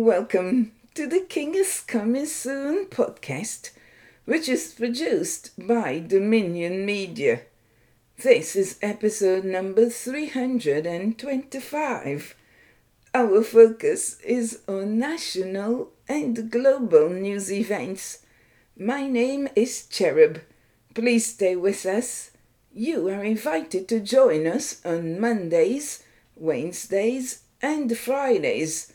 Welcome to the King is Coming Soon podcast, which is produced by Dominion Media. This is episode number 325. Our focus is on national and global news events. My name is Cherub. Please stay with us. You are invited to join us on Mondays, Wednesdays, and Fridays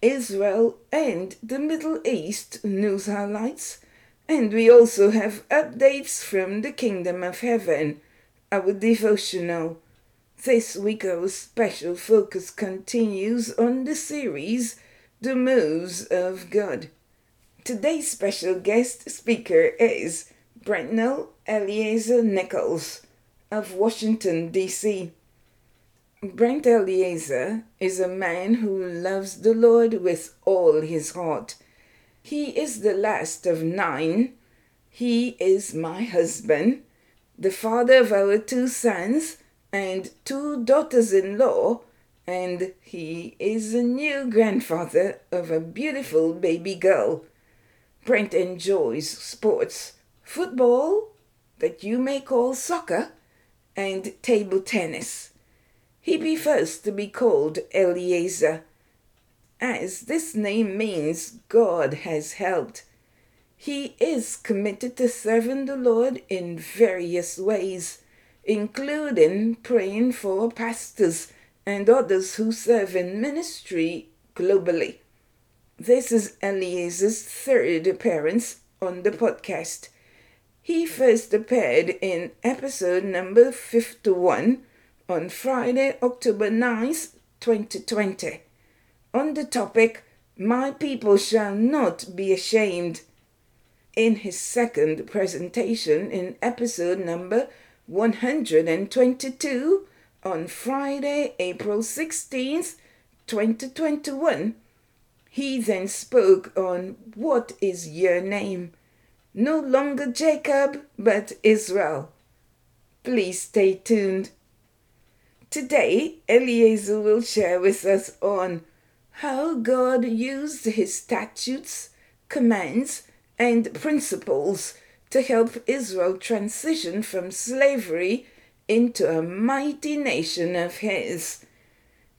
Israel and the Middle East news highlights, and we also have updates from the Kingdom of Heaven, our devotional. This week our special focus continues on the series the Moves of God. Today's special guest speaker is Brentnell Eleazer Nicholls of Washington, D.C. Bret Eleazer is a man who loves the Lord with all his heart. He is the last of nine. He is my husband, the father of our two sons and two daughters in law, and he is a new grandfather of a beautiful baby girl. Bret enjoys sports, football, that you may call soccer, and table tennis. He prefers to be called Eleazer, as this name means God has helped. He is committed to serving the Lord in various ways, including praying for pastors and others who serve in ministry globally. This is Eleazer's third appearance on the podcast. He first appeared in episode number 51 on Friday, October 9th, 2020, on the topic My People Shall Not Be Ashamed. In his second presentation in episode number 122, on Friday, April 16th, 2021, he then spoke on What is your name? No longer Jacob, but Israel. Please stay tuned. Today, Eleazer will share with us on how God used his statutes, commands, and principles to help Israel transition from slavery into a mighty nation of his.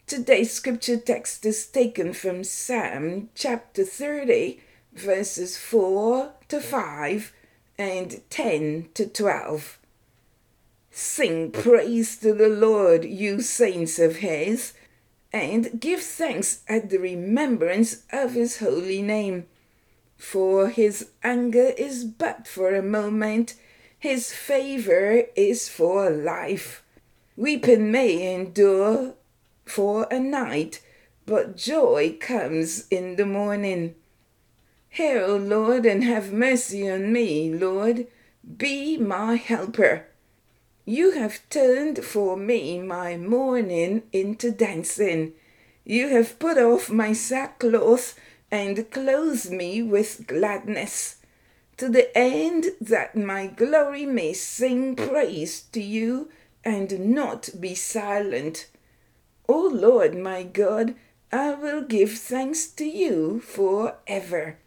Today's scripture text is taken from Psalm chapter 30, verses 4 to 5 and 10 to 12. Sing praise to the Lord, you saints of his, and give thanks at the remembrance of his holy name. For his anger is but for a moment his favor is for life. Weeping may endure for a night, but joy comes in the morning. Hear, O Lord, and have mercy on me, Lord. Be my helper. You have turned for me my mourning into dancing. You have put off my sackcloth and clothed me with gladness to the end that my glory may sing praise to you and not be silent. O Lord my God, I will give thanks to you for ever.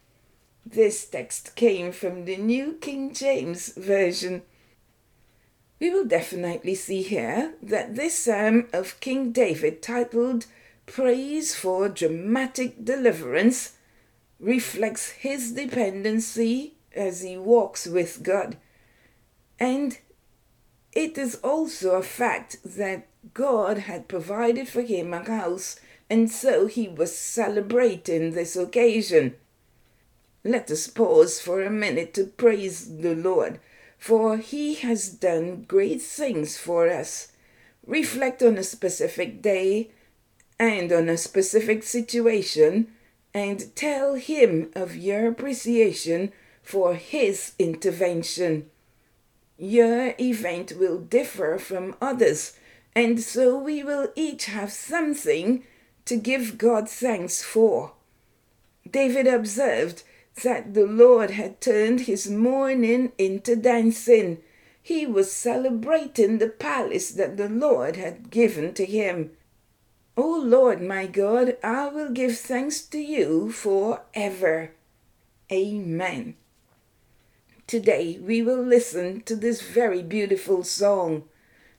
This text came from the New King James Version. We will definitely see here that this psalm of King David, titled Praise for Dramatic Deliverance, reflects his dependency as he walks with God. And it is also a fact that God had provided for him a house, and so he was celebrating this occasion. Let us pause for a minute to praise the Lord, for he has done great things for us. Reflect on a specific day and on a specific situation, and tell him of your appreciation for His intervention. Your event will differ from others, and so we will each have something to give God thanks for. David observed that the Lord had turned his mourning into dancing. He was celebrating the palace that the Lord had given to him. O Lord my God, I will give thanks to you forever. Amen. Today we will listen to this very beautiful song,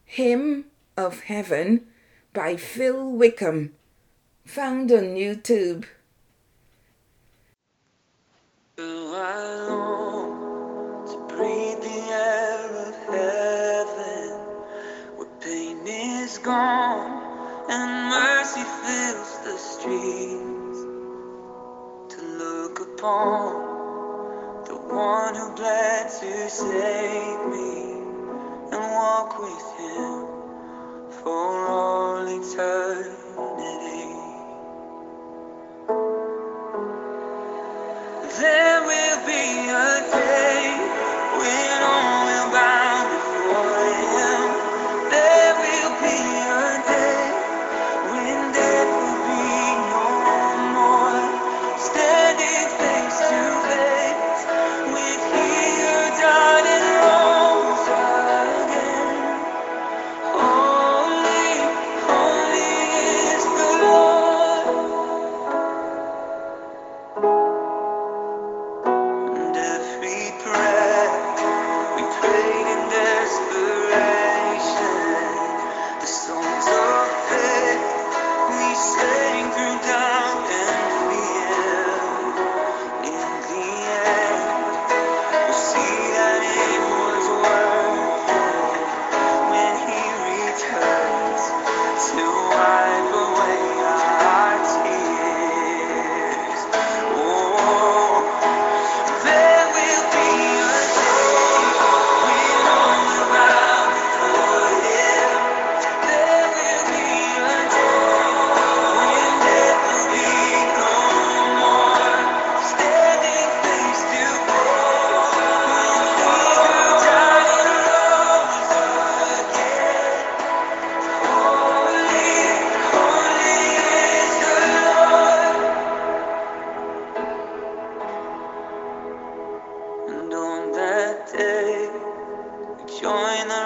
Hymn of Heaven by Phil Wickham, found on YouTube. I long to breathe the air of heaven where pain is gone and mercy fills the streets to look upon the one who bled to save me and walk with him for all eternity. There will be a day we join the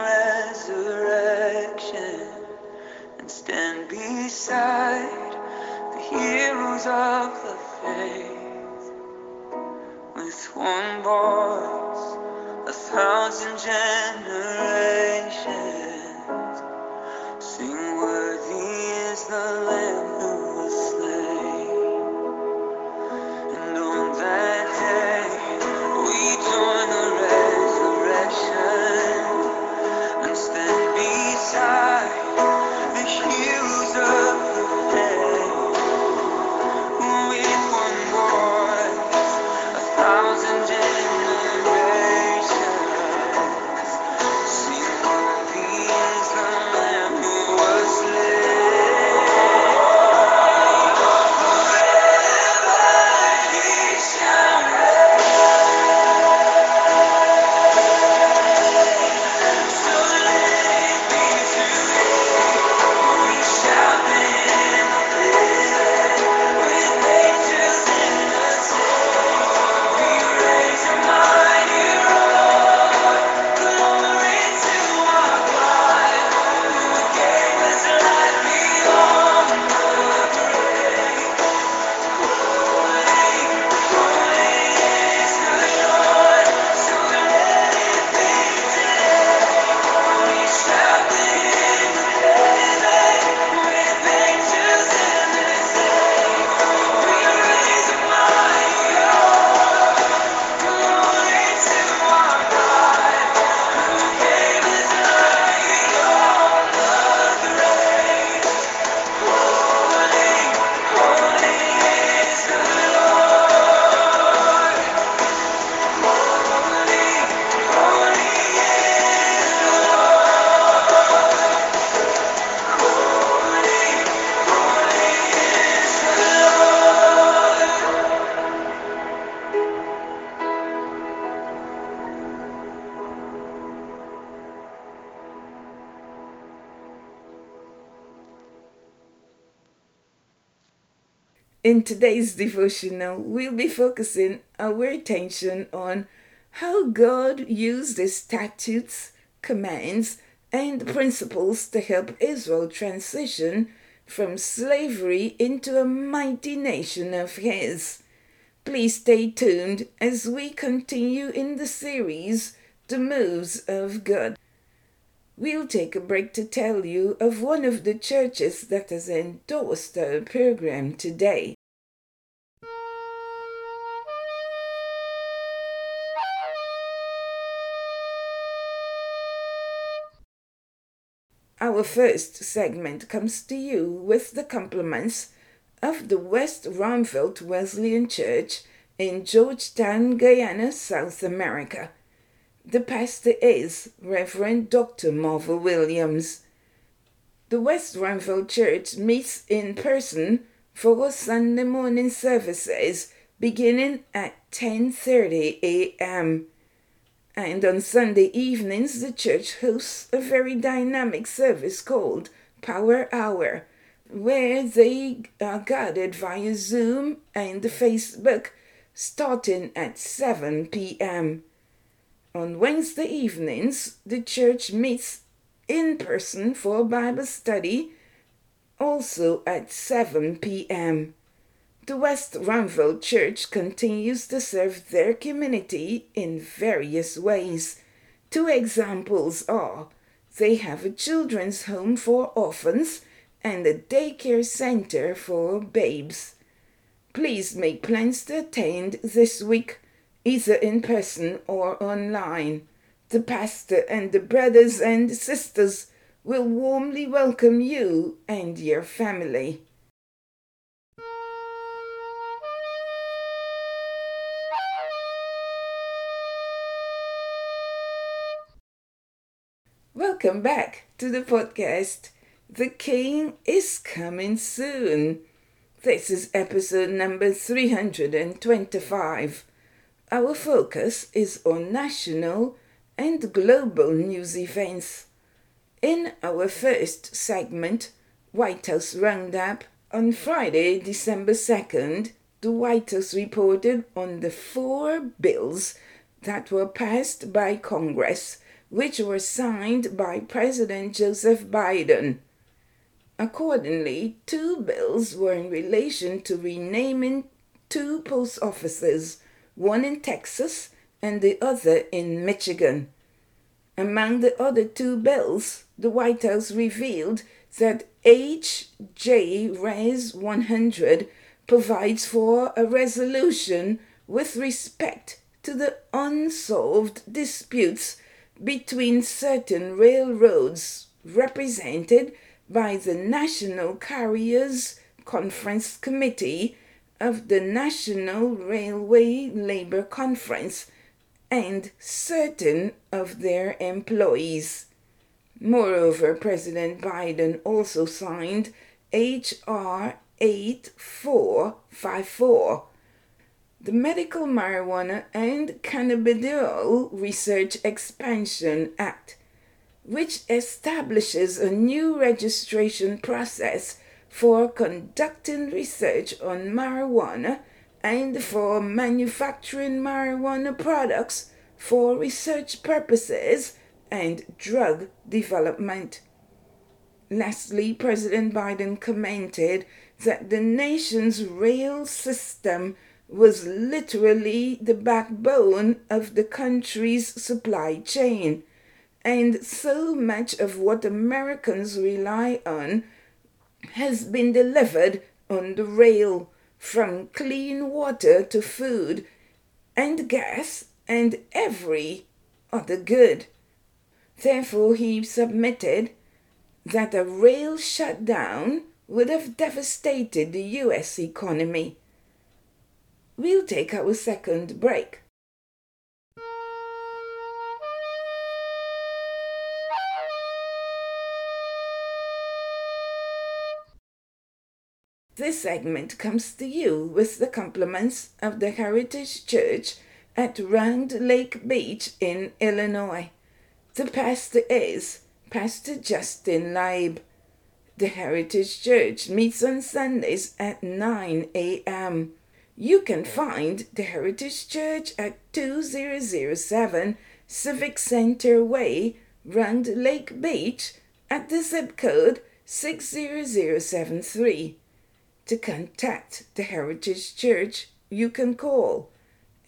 In today's devotional, we'll be focusing our attention on how God used his statutes, commands, and principles to help Israel transition from slavery into a mighty nation of his. Please stay tuned as we continue in the series, The Moves of God. We'll take a break to tell you of one of the churches that has endorsed our program today. Our first segment comes to you with the compliments of the West Ruimveldt Wesleyan Church in Georgetown, Guyana, South America. The pastor is Reverend Dr. Marvel Williams. The West Ruimveldt Church meets in person for Sunday morning services beginning at 10:30 a.m. And on Sunday evenings the church hosts a very dynamic service called Power Hour where they are gathered via Zoom and Facebook starting at 7 p.m. On Wednesday evenings, the church meets in person for Bible study, also at 7 p.m. The West Ruimveldt Church continues to serve their community in various ways. Two examples are they have a children's home for orphans and a daycare center for babes. Please make plans to attend this week either in person or online. The pastor and the brothers and sisters will warmly welcome you and your family. Welcome back to the podcast. The King is coming soon. This is episode number 325. Our focus is on national and global news events. In our first segment, White House Roundup, on Friday, December 2nd, the White House reported on the four bills that were passed by Congress, which were signed by President Joseph Biden. Accordingly, two bills were in relation to renaming two post offices one in Texas and the other in Michigan. Among the other two bills, the White House revealed that H.J. Res 100 provides for a resolution with respect to the unsolved disputes between certain railroads represented by the National Carriers Conference Committee of the National Railway Labor Conference and certain of their employees. Moreover, President Biden also signed H.R. 8454, the Medical Marijuana and Cannabidiol Research Expansion Act, which establishes a new registration process for conducting research on marijuana and for manufacturing marijuana products for research purposes and drug development. Lastly, President Biden commented that the nation's rail system was literally the backbone of the country's supply chain, and so much of what Americans rely on has been delivered on the rail from clean water to food and gas and every other good. Therefore, he submitted that a rail shutdown would have devastated the U.S. economy. We'll take our second break. This segment comes to you with the compliments of the Heritage Church at Round Lake Beach in Illinois. The pastor is Pastor Justin Leib. The Heritage Church meets on Sundays at 9 a.m. You can find the Heritage Church at 2007 Civic Center Way, Round Lake Beach, at the zip code 60073. To contact the Heritage Church, you can call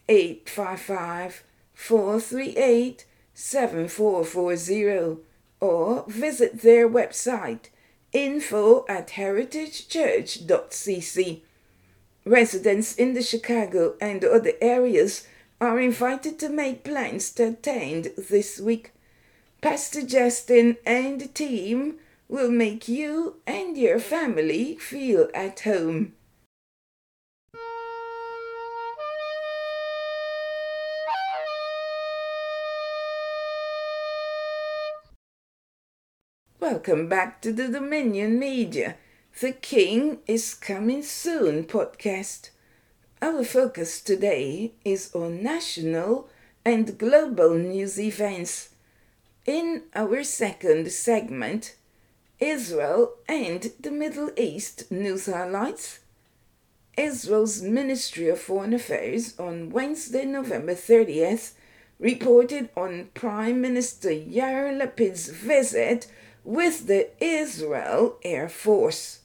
855 438 7440 or visit their website info at heritagechurch.cc. Residents in the Chicago and other areas are invited to make plans to attend this week. Pastor Justin and the team will make you and your family feel at home. Welcome back to the Dominion Media. The King is Coming Soon podcast. Our focus today is on national and global news events. In our second segment, Israel and the Middle East news highlights. Israel's Ministry of Foreign Affairs on Wednesday, November 30th, reported on Prime Minister Yair Lapid's visit with the Israel Air Force.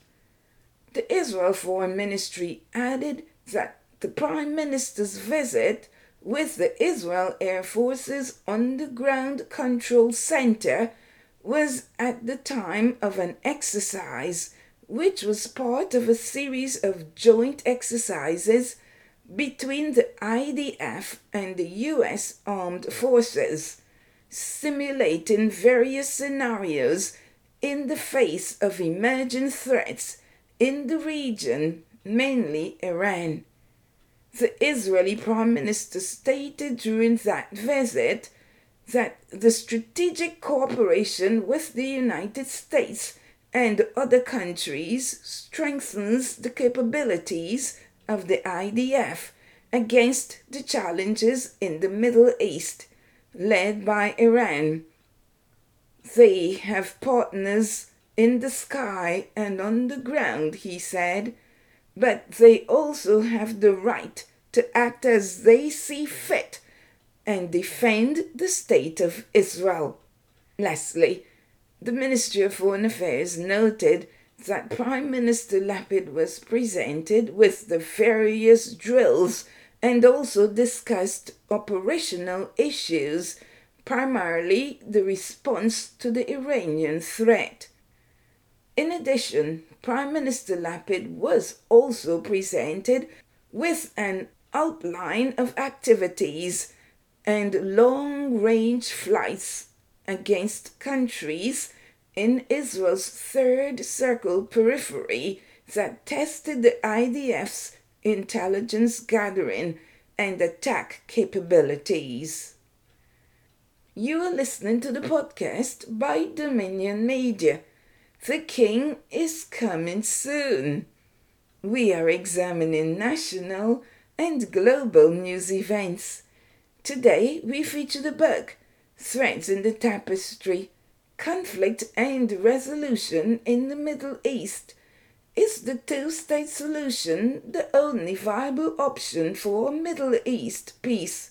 The Israel Foreign Ministry added that the Prime Minister's visit with the Israel Air Force's Underground Control Center was at the time of an exercise which was part of a series of joint exercises between the IDF and the US Armed Forces, simulating various scenarios in the face of emerging threats in the region, mainly Iran. The Israeli Prime Minister stated during that visit that the strategic cooperation with the United States and other countries strengthens the capabilities of the IDF against the challenges in the Middle East led by Iran. They have partners in the sky and on the ground, he said, but they also have the right to act as they see fit and defend the state of Israel. Lastly, the Ministry of Foreign Affairs noted that Prime Minister Lapid was presented with the various drills and also discussed operational issues, primarily the response to the Iranian threat. In addition, Prime Minister Lapid was also presented with an outline of activities and long range flights against countries in Israel's third circle periphery that tested the IDF's intelligence gathering and attack capabilities. You are listening to the podcast by Dominion Media. The King is coming soon. We are examining national and global news events Today we feature the book Threads in the Tapestry Conflict and Resolution in the Middle East. Is the two state solution the only viable option for Middle East peace?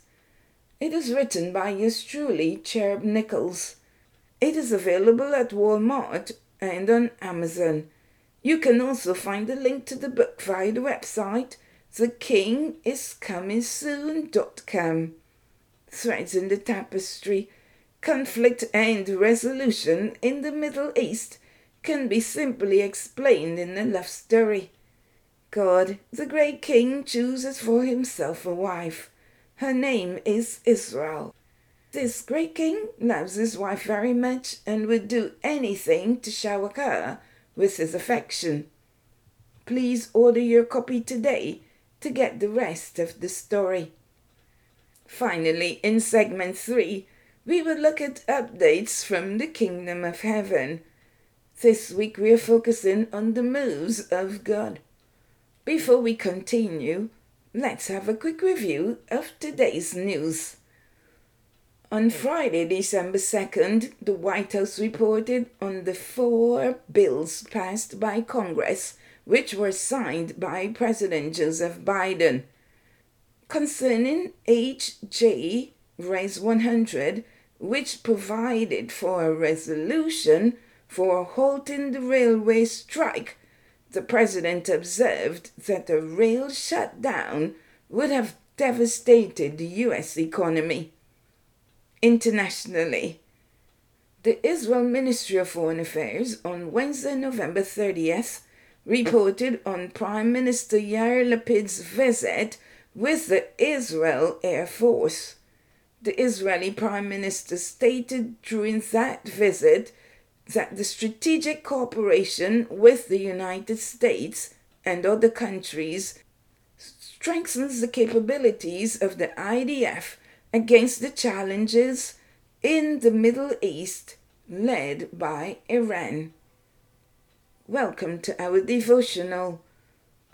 It is written by yours truly, Cherub Nicholls. It is available at Walmart and on Amazon. You can also find a link to the book via the website thekingiscomingsoon.com threads in the tapestry, conflict and resolution in the Middle East can be simply explained in a love story. God, the great king, chooses for himself a wife. Her name is Israel. This great king loves his wife very much and would do anything to shower her with his affection. Please order your copy today to get the rest of the story. Finally, in segment 3, we will look at updates from the Kingdom of Heaven. This week we are focusing on the moves of God. Before we continue, let's have a quick review of today's news. On Friday, December 2nd, the White House reported on the four bills passed by Congress, which were signed by President Joseph Biden. Concerning H.J. Res 100, which provided for a resolution for halting the railway strike, the president observed that a rail shutdown would have devastated the U.S. economy. Internationally, the Israel Ministry of Foreign Affairs on Wednesday, November 30th, reported on Prime Minister Yair Lapid's visit with the Israel Air Force. The Israeli Prime Minister stated during that visit that the strategic cooperation with the United States and other countries strengthens the capabilities of the IDF against the challenges in the Middle East led by Iran. Welcome to our devotional.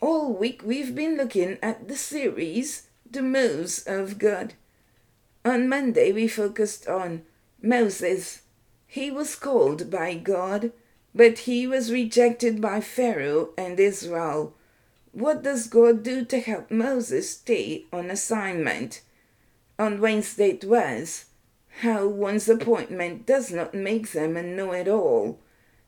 All week we've been looking at the series The Moves of God. On Monday we focused on Moses. He was called by God, but he was rejected by Pharaoh and Israel. What does God do to help Moses stay on assignment? On Wednesday it was how one's appointment does not make them a know it all.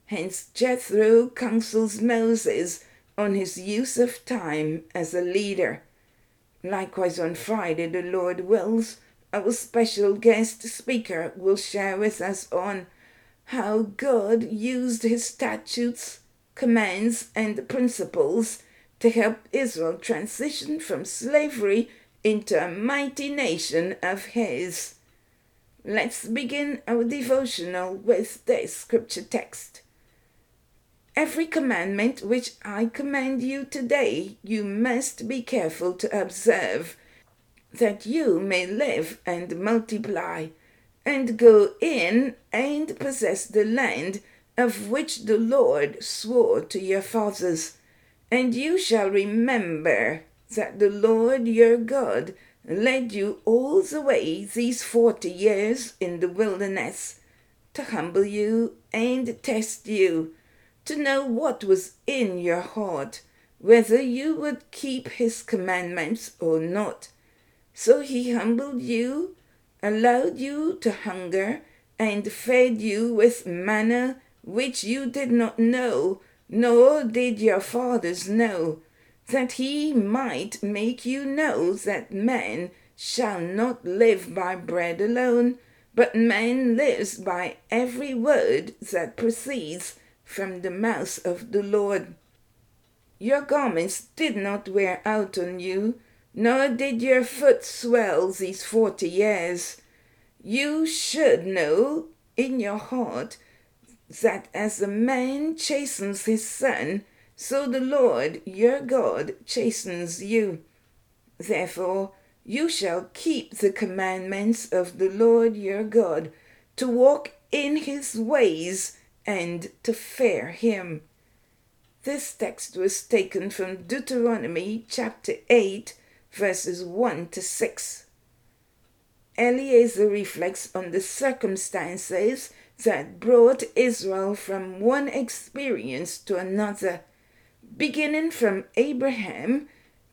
Hence, Jethro counsels Moses on his use of time as a leader. Likewise, on Friday, the Lord wills, our special guest speaker will share with us on how God used his statutes, commands, and principles to help Israel transition from slavery into a mighty nation of his. Let's begin our devotional with this scripture text. Every commandment which I command you today, you must be careful to observe, that you may live and multiply, and go in and possess the land of which the Lord swore to your fathers. And you shall remember that the Lord your God led you all the way these forty years in the wilderness to humble you and test you to know what was in your heart, whether you would keep his commandments or not. So he humbled you, allowed you to hunger, and fed you with manna which you did not know, nor did your fathers know, that he might make you know that man shall not live by bread alone, but man lives by every word that proceeds from the mouth of the Lord. Your garments did not wear out on you, nor did your foot swell these forty years. You should know in your heart that as a man chastens his son, so the Lord your God chastens you. Therefore, you shall keep the commandments of the Lord your God, to walk in his ways and to fear him. This text was taken from Deuteronomy chapter 8, verses 1 to 6. Eleazer reflects on the circumstances that brought Israel from one experience to another, beginning from Abraham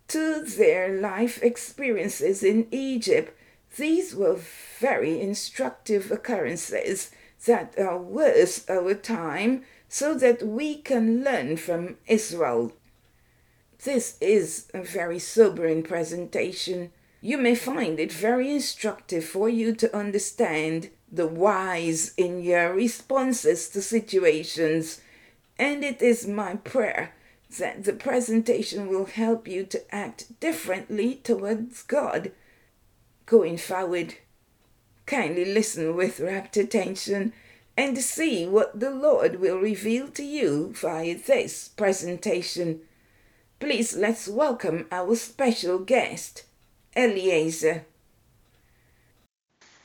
to their life experiences in Egypt. These were very instructive occurrences that are worth our time so that we can learn from Israel. This is a very sobering presentation. You may find it very instructive for you to understand the whys in your responses to situations, and it is my prayer that the presentation will help you to act differently towards God going forward. Kindly listen with rapt attention and see what the Lord will reveal to you via this presentation. Please let's welcome our special guest, Eleazer.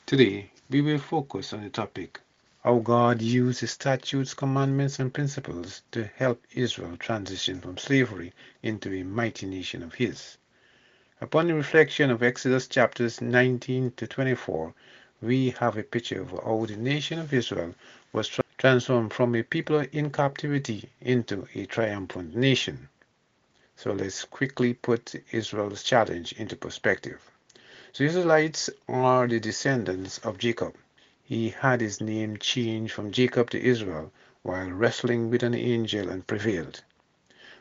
Today, we will focus on the topic how God used statutes, commandments, and principles to help Israel transition from slavery into a mighty nation of his. Upon the reflection of Exodus chapters 19 to 24, we have a picture of how the nation of Israel was tra- transformed from a people in captivity into a triumphant nation. So let's quickly put Israel's challenge into perspective. So Israelites are the descendants of Jacob. He had his name changed from Jacob to Israel while wrestling with an angel and prevailed.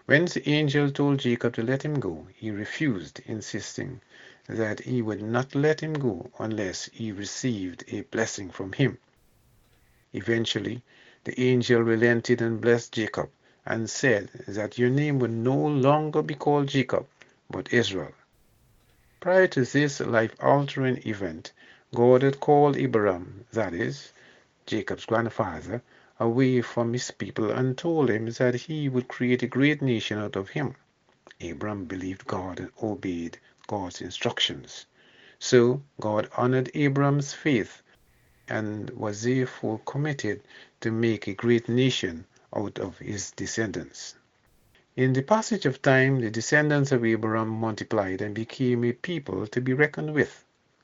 When the angel told Jacob to let him go, he refused, insisting that he would not let him go unless he received a blessing from him. Eventually, the angel relented and blessed Jacob and said that your name would no longer be called Jacob, but Israel. Prior to this life altering event, God had called Abraham, that is, Jacob's grandfather, away from his people and told him that he would create a great nation out of him. Abram believed God and obeyed God's instructions. So God honored Abram's faith and was therefore committed to make a great nation out of his descendants. In the passage of time, the descendants of Abraham multiplied and became a people to be reckoned with.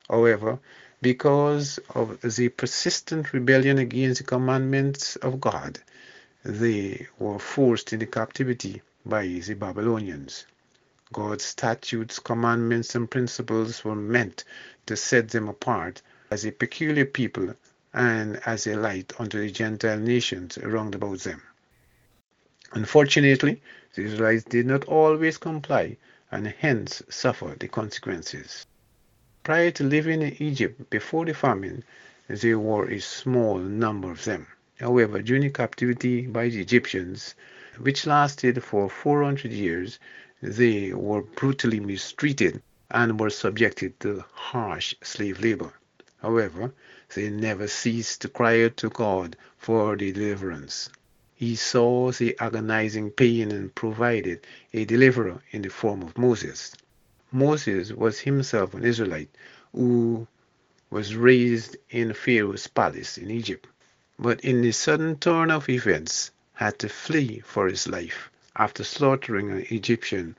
However, because of the persistent rebellion against the commandments of God, they were forced into captivity by the Babylonians. God's statutes, commandments, and principles were meant to set them apart as a peculiar people and as a light unto the Gentile nations around about them. Unfortunately, the Israelites did not always comply and hence suffered the consequences. Prior to living in Egypt before the famine, there were a small number of them. However, during captivity by the Egyptians, which lasted for 400 years, they were brutally mistreated and were subjected to harsh slave labor. However, they never ceased to cry out to God for deliverance. He saw the agonizing pain and provided a deliverer in the form of Moses. Moses was himself an Israelite who was raised in Pharaoh's palace in Egypt, but in the sudden turn of events had to flee for his life after slaughtering an Egyptian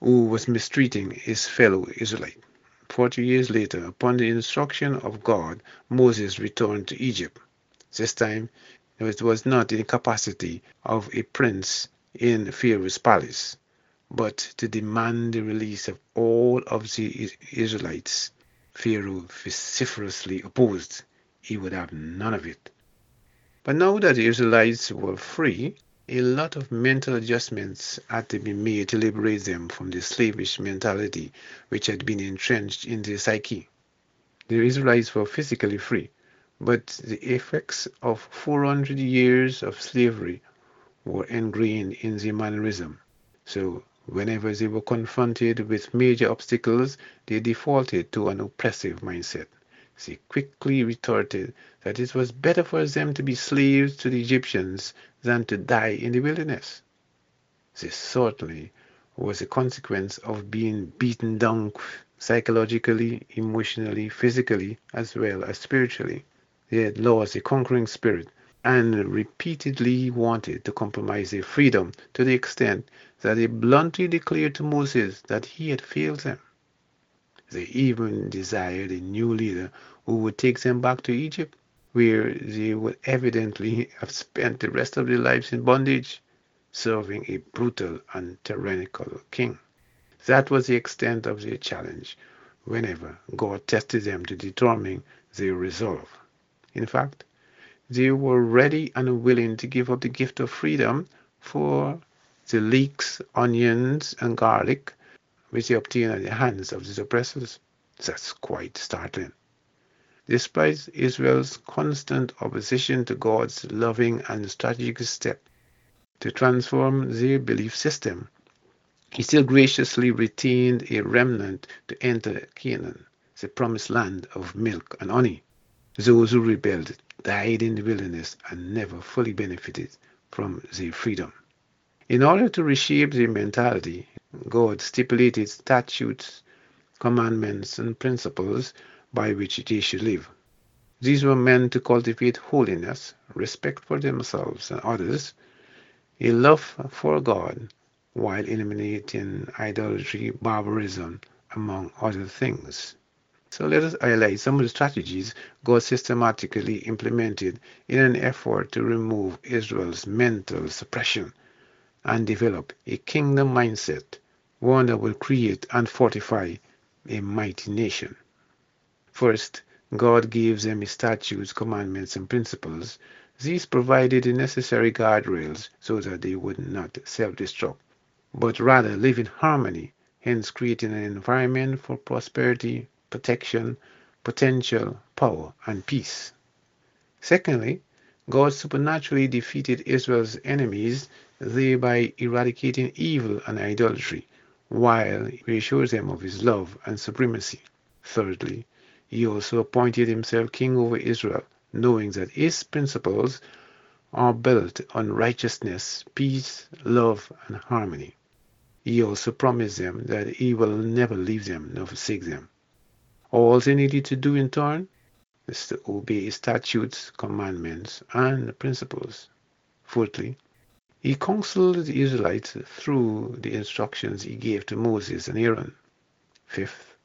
who was mistreating his fellow Israelite. Forty years later, upon the instruction of God, Moses returned to Egypt. This time it was not in the capacity of a prince in Pharaoh's palace, but to demand the release of all of the Israelites. Pharaoh vociferously opposed. He would have none of it. But now that the Israelites were free, a lot of mental adjustments had to be made to liberate them from the slavish mentality which had been entrenched in their psyche. The Israelites were physically free, but the effects of 400 years of slavery were ingrained in their mannerism. So, whenever they were confronted with major obstacles, they defaulted to an oppressive mindset. They quickly retorted that it was better for them to be slaves to the Egyptians than to die in the wilderness. This certainly was a consequence of being beaten down psychologically, emotionally, physically, as well as spiritually. They had lost a conquering spirit and repeatedly wanted to compromise their freedom to the extent that they bluntly declared to Moses that he had failed them. They even desired a new leader who would take them back to Egypt, where they would evidently have spent the rest of their lives in bondage, serving a brutal and tyrannical king. That was the extent of their challenge whenever God tested them to determine their resolve. In fact, they were ready and willing to give up the gift of freedom for the leeks, onions, and garlic which they obtained at the hands of the oppressors. That's quite startling. Despite Israel's constant opposition to God's loving and strategic step to transform their belief system, he still graciously retained a remnant to enter Canaan, the promised land of milk and honey. Those who rebelled died in the wilderness and never fully benefited from their freedom. In order to reshape their mentality, God stipulated statutes, commandments, and principles by which they should live. These were meant to cultivate holiness, respect for themselves and others, a love for God, while eliminating idolatry, barbarism, among other things. So let us highlight some of the strategies God systematically implemented in an effort to remove Israel's mental suppression and develop a kingdom mindset, one that will create and fortify a mighty nation. First, God gives them his statutes, commandments, and principles. These provided the necessary guardrails so that they would not self-destruct, but rather live in harmony, hence creating an environment for prosperity, protection, potential, power, and peace. Secondly, God supernaturally defeated Israel's enemies, thereby eradicating evil and idolatry, while he assures them of his love and supremacy. Thirdly, he also appointed himself king over Israel, knowing that his principles are built on righteousness, peace, love, and harmony. He also promised them that he will never leave them nor forsake them. All they needed to do in turn is to obey his statutes, commandments, and principles. Fourthly, he counseled the Israelites through the instructions he gave to Moses and Aaron. Fifth,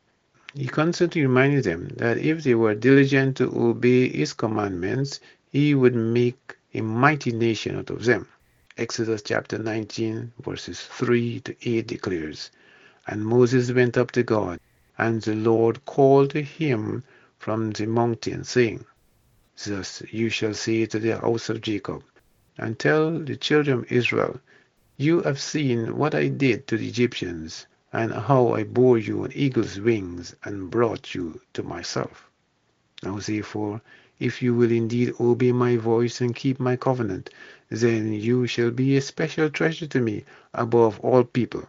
he constantly reminded them that if they were diligent to obey his commandments, he would make a mighty nation out of them. Exodus chapter 19, verses 3 to 8 declares, And Moses went up to God, and the Lord called to him from the mountain, saying, Thus you shall say to the house of Jacob, and tell the children of Israel, You have seen what I did to the Egyptians, and how I bore you on eagle's wings and brought you to myself. Now therefore, if you will indeed obey my voice and keep my covenant, then you shall be a special treasure to me above all people.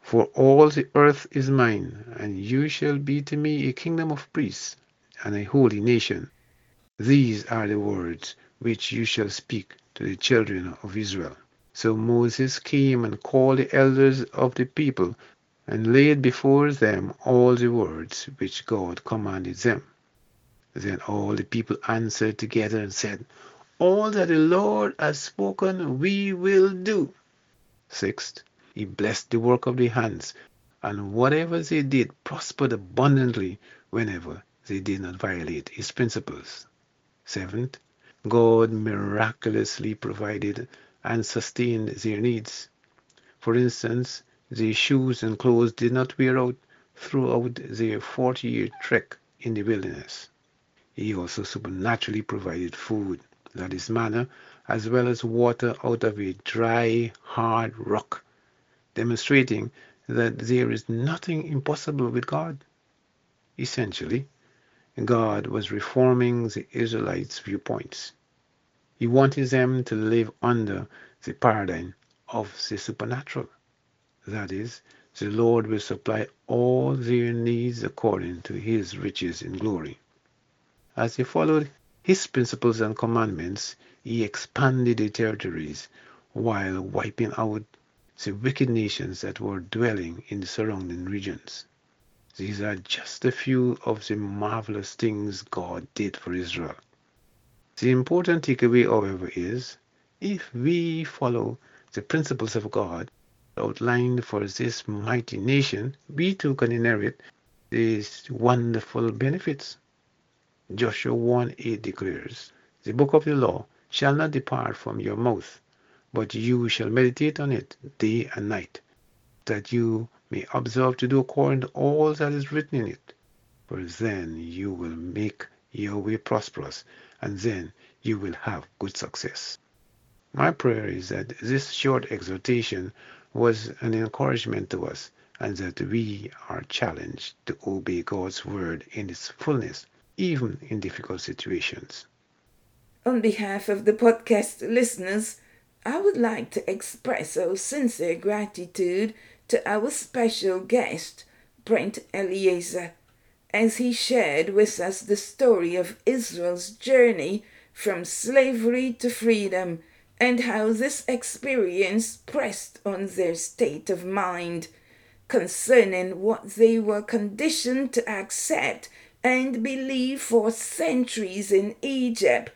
For all the earth is mine, and you shall be to me a kingdom of priests and a holy nation. These are the words which you shall speak to the children of Israel. So Moses came and called the elders of the people and laid before them all the words which God commanded them. Then all the people answered together and said, All that the Lord has spoken we will do. Sixth, he blessed the work of their hands, and whatever they did prospered abundantly whenever they did not violate his principles. Seventh, God miraculously provided and sustained their needs. For instance, their shoes and clothes did not wear out throughout their 40 year trek in the wilderness. He also supernaturally provided food, that is, manna, as well as water out of a dry, hard rock, demonstrating that there is nothing impossible with God. Essentially, God was reforming the Israelites' viewpoints. He wanted them to live under the paradigm of the supernatural. That is, the Lord will supply all their needs according to his riches in glory. As they followed his principles and commandments, he expanded their territories while wiping out the wicked nations that were dwelling in the surrounding regions. These are just a few of the marvelous things God did for Israel. The important takeaway, however, is if we follow the principles of God, outlined for this mighty nation, we too can inherit these wonderful benefits. Joshua 1 8 declares, The book of the law shall not depart from your mouth, but you shall meditate on it day and night, that you may observe to do according to all that is written in it. For then you will make your way prosperous, and then you will have good success. My prayer is that this short exhortation was an encouragement to us and that we are challenged to obey God's word in its fullness, even in difficult situations. On behalf of the podcast listeners, I would like to express our sincere gratitude to our special guest, Bret Eleazer, as he shared with us the story of Israel's journey from slavery to freedom and how this experience pressed on their state of mind concerning what they were conditioned to accept and believe for centuries in Egypt.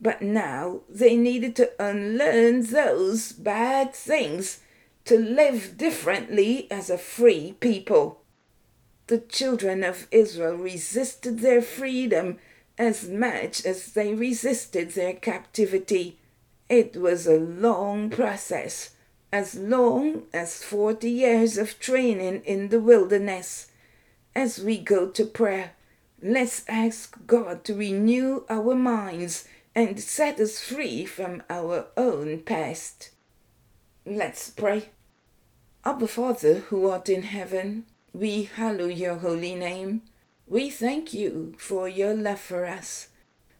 But now they needed to unlearn those bad things to live differently as a free people. the children of Israel resisted their freedom as much as they resisted their captivity. It was a long process, as long as 40 years of training in the wilderness. As we go to prayer, let's ask God to renew our minds and set us free from our own past. Let's pray. Abba Father, who art in heaven, we hallow your holy name. We thank you for your love for us.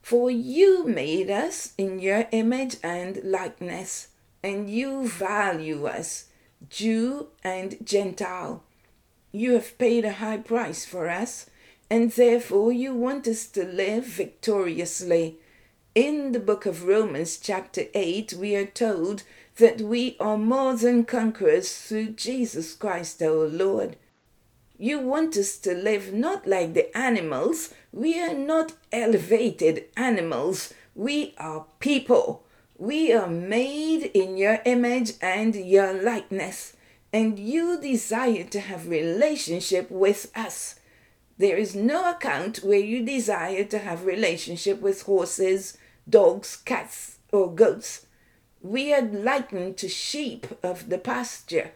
For you made us in your image and likeness, and you value us, Jew and Gentile. You have paid a high price for us, and therefore you want us to live victoriously. In the book of Romans, chapter 8, we are told that we are more than conquerors through Jesus Christ our Lord. You want us to live not like the animals. We are not elevated animals. We are people. We are made in your image and your likeness. And you desire to have relationship with us. There is no account where you desire to have relationship with horses, dogs, cats, or goats. We are likened to sheep of the pasture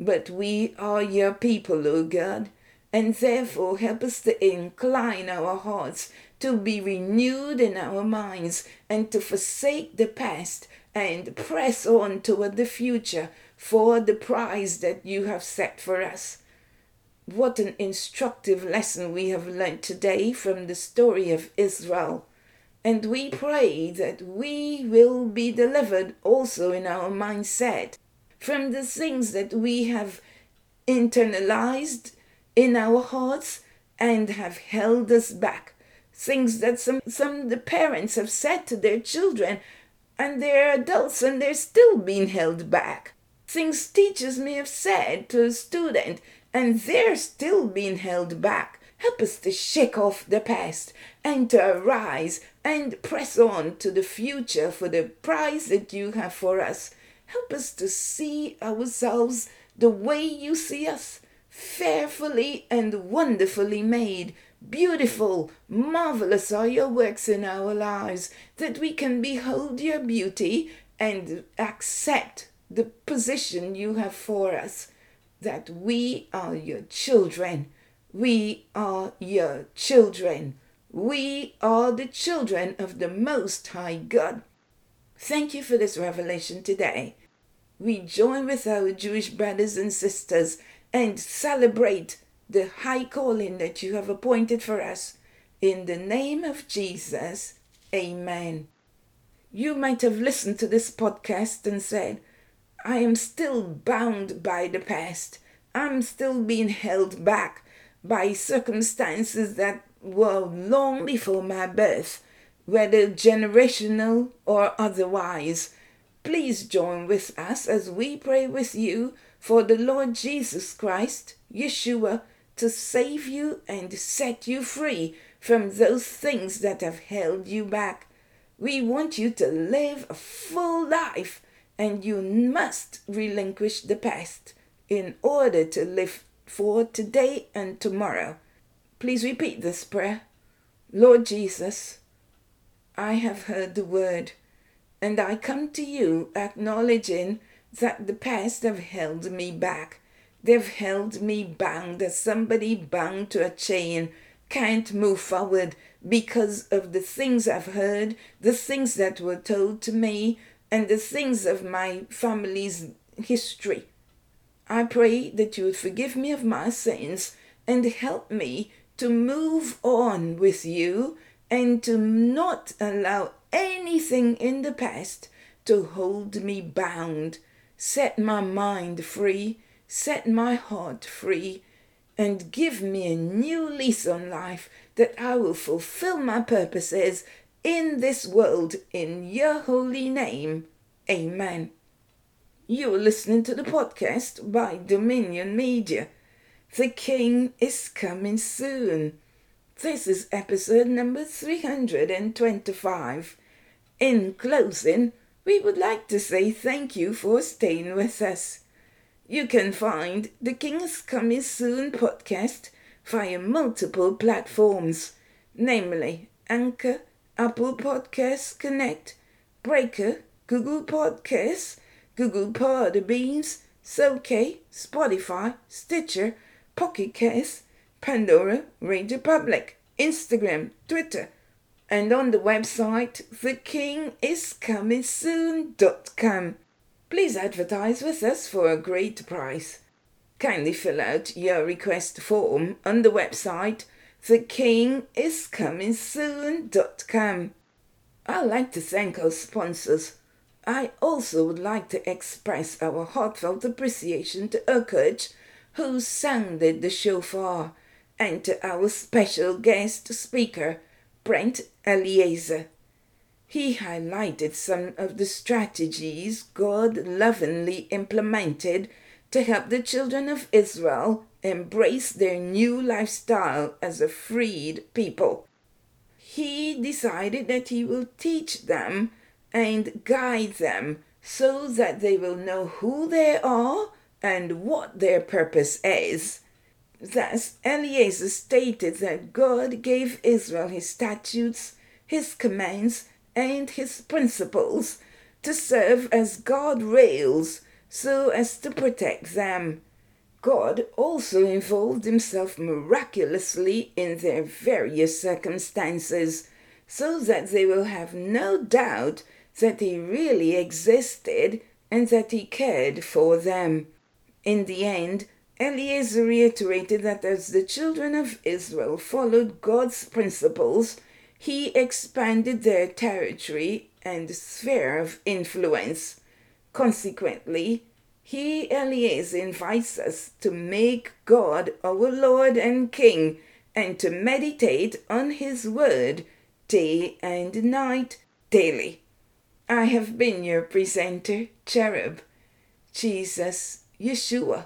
but we are your people, O God, and therefore help us to incline our hearts to be renewed in our minds and to forsake the past and press on toward the future for the prize that you have set for us. What an instructive lesson we have learnt today from the story of Israel. And we pray that we will be delivered also in our mindset from the things that we have internalized in our hearts and have held us back. Things that some, some the parents have said to their children, and they're adults and they're still being held back. Things teachers may have said to a student, and they're still being held back. Help us to shake off the past and to arise and press on to the future for the prize that you have for us. Help us to see ourselves the way you see us, fearfully and wonderfully made. Beautiful, marvelous are your works in our lives, that we can behold your beauty and accept the position you have for us, that we are your children. We are your children. We are the children of the Most High God. Thank you for this revelation today. We join with our Jewish brothers and sisters and celebrate the high calling that you have appointed for us. In the name of Jesus, amen. You might have listened to this podcast and said, I am still bound by the past. I'm still being held back by circumstances that were long before my birth whether generational or otherwise. Please join with us as we pray with you for the Lord Jesus Christ, Yeshua, to save you and set you free from those things that have held you back. We want you to live a full life, and you must relinquish the past in order to live for today and tomorrow. Please repeat this prayer. Lord Jesus, I have heard the word, and I come to you acknowledging that the past have held me back. They've held me bound as somebody bound to a chain, can't move forward because of the things I've heard, the things that were told to me, and the things of my family's history. I pray that you would forgive me of my sins and help me to move on with you and to not allow anything in the past to hold me bound. Set my mind free, set my heart free, and give me a new lease on life that I will fulfill my purposes in this world in your holy name. Amen. You're listening to the podcast by Dominion Media. The King is coming soon. This is episode number 325. In closing, we would like to say thank you for staying with us. You can find the King's Coming Soon podcast via multiple platforms, namely Anchor, Apple Podcasts Connect, Breaker, Google Podcasts, Google Podbeans, SoulK, Spotify, Stitcher, Pocket Cast, Pandora, Radio Public, Instagram, Twitter, and on the website thekingiscomingsoon.com. Please advertise with us for a great price. Kindly fill out your request form on the website thekingiscomingsoon.com. I'd like to thank our sponsors. I also would like to express our heartfelt appreciation to Urkudge, who sounded the shofar, and to our special guest speaker, Bret Eleazer. He highlighted some of the strategies God lovingly implemented to help the children of Israel embrace their new lifestyle as a freed people. He decided that he will teach them and guide them so that they will know who they are and what their purpose is. Thus, Eleazer stated that God gave Israel his statutes, his commands, and his principles to serve as guard rails so as to protect them. God also involved himself miraculously in their various circumstances, so that they will have no doubt that he really existed and that he cared for them. In the end, Eleazer reiterated that as the children of Israel followed God's principles, he expanded their territory and sphere of influence. Consequently, he, Eleazer, invites us to make God our Lord and King and to meditate on his word day and night daily. I have been your presenter, Cherub. Jesus, Yeshua,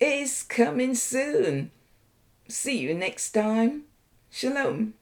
is coming soon. See you next time. Shalom.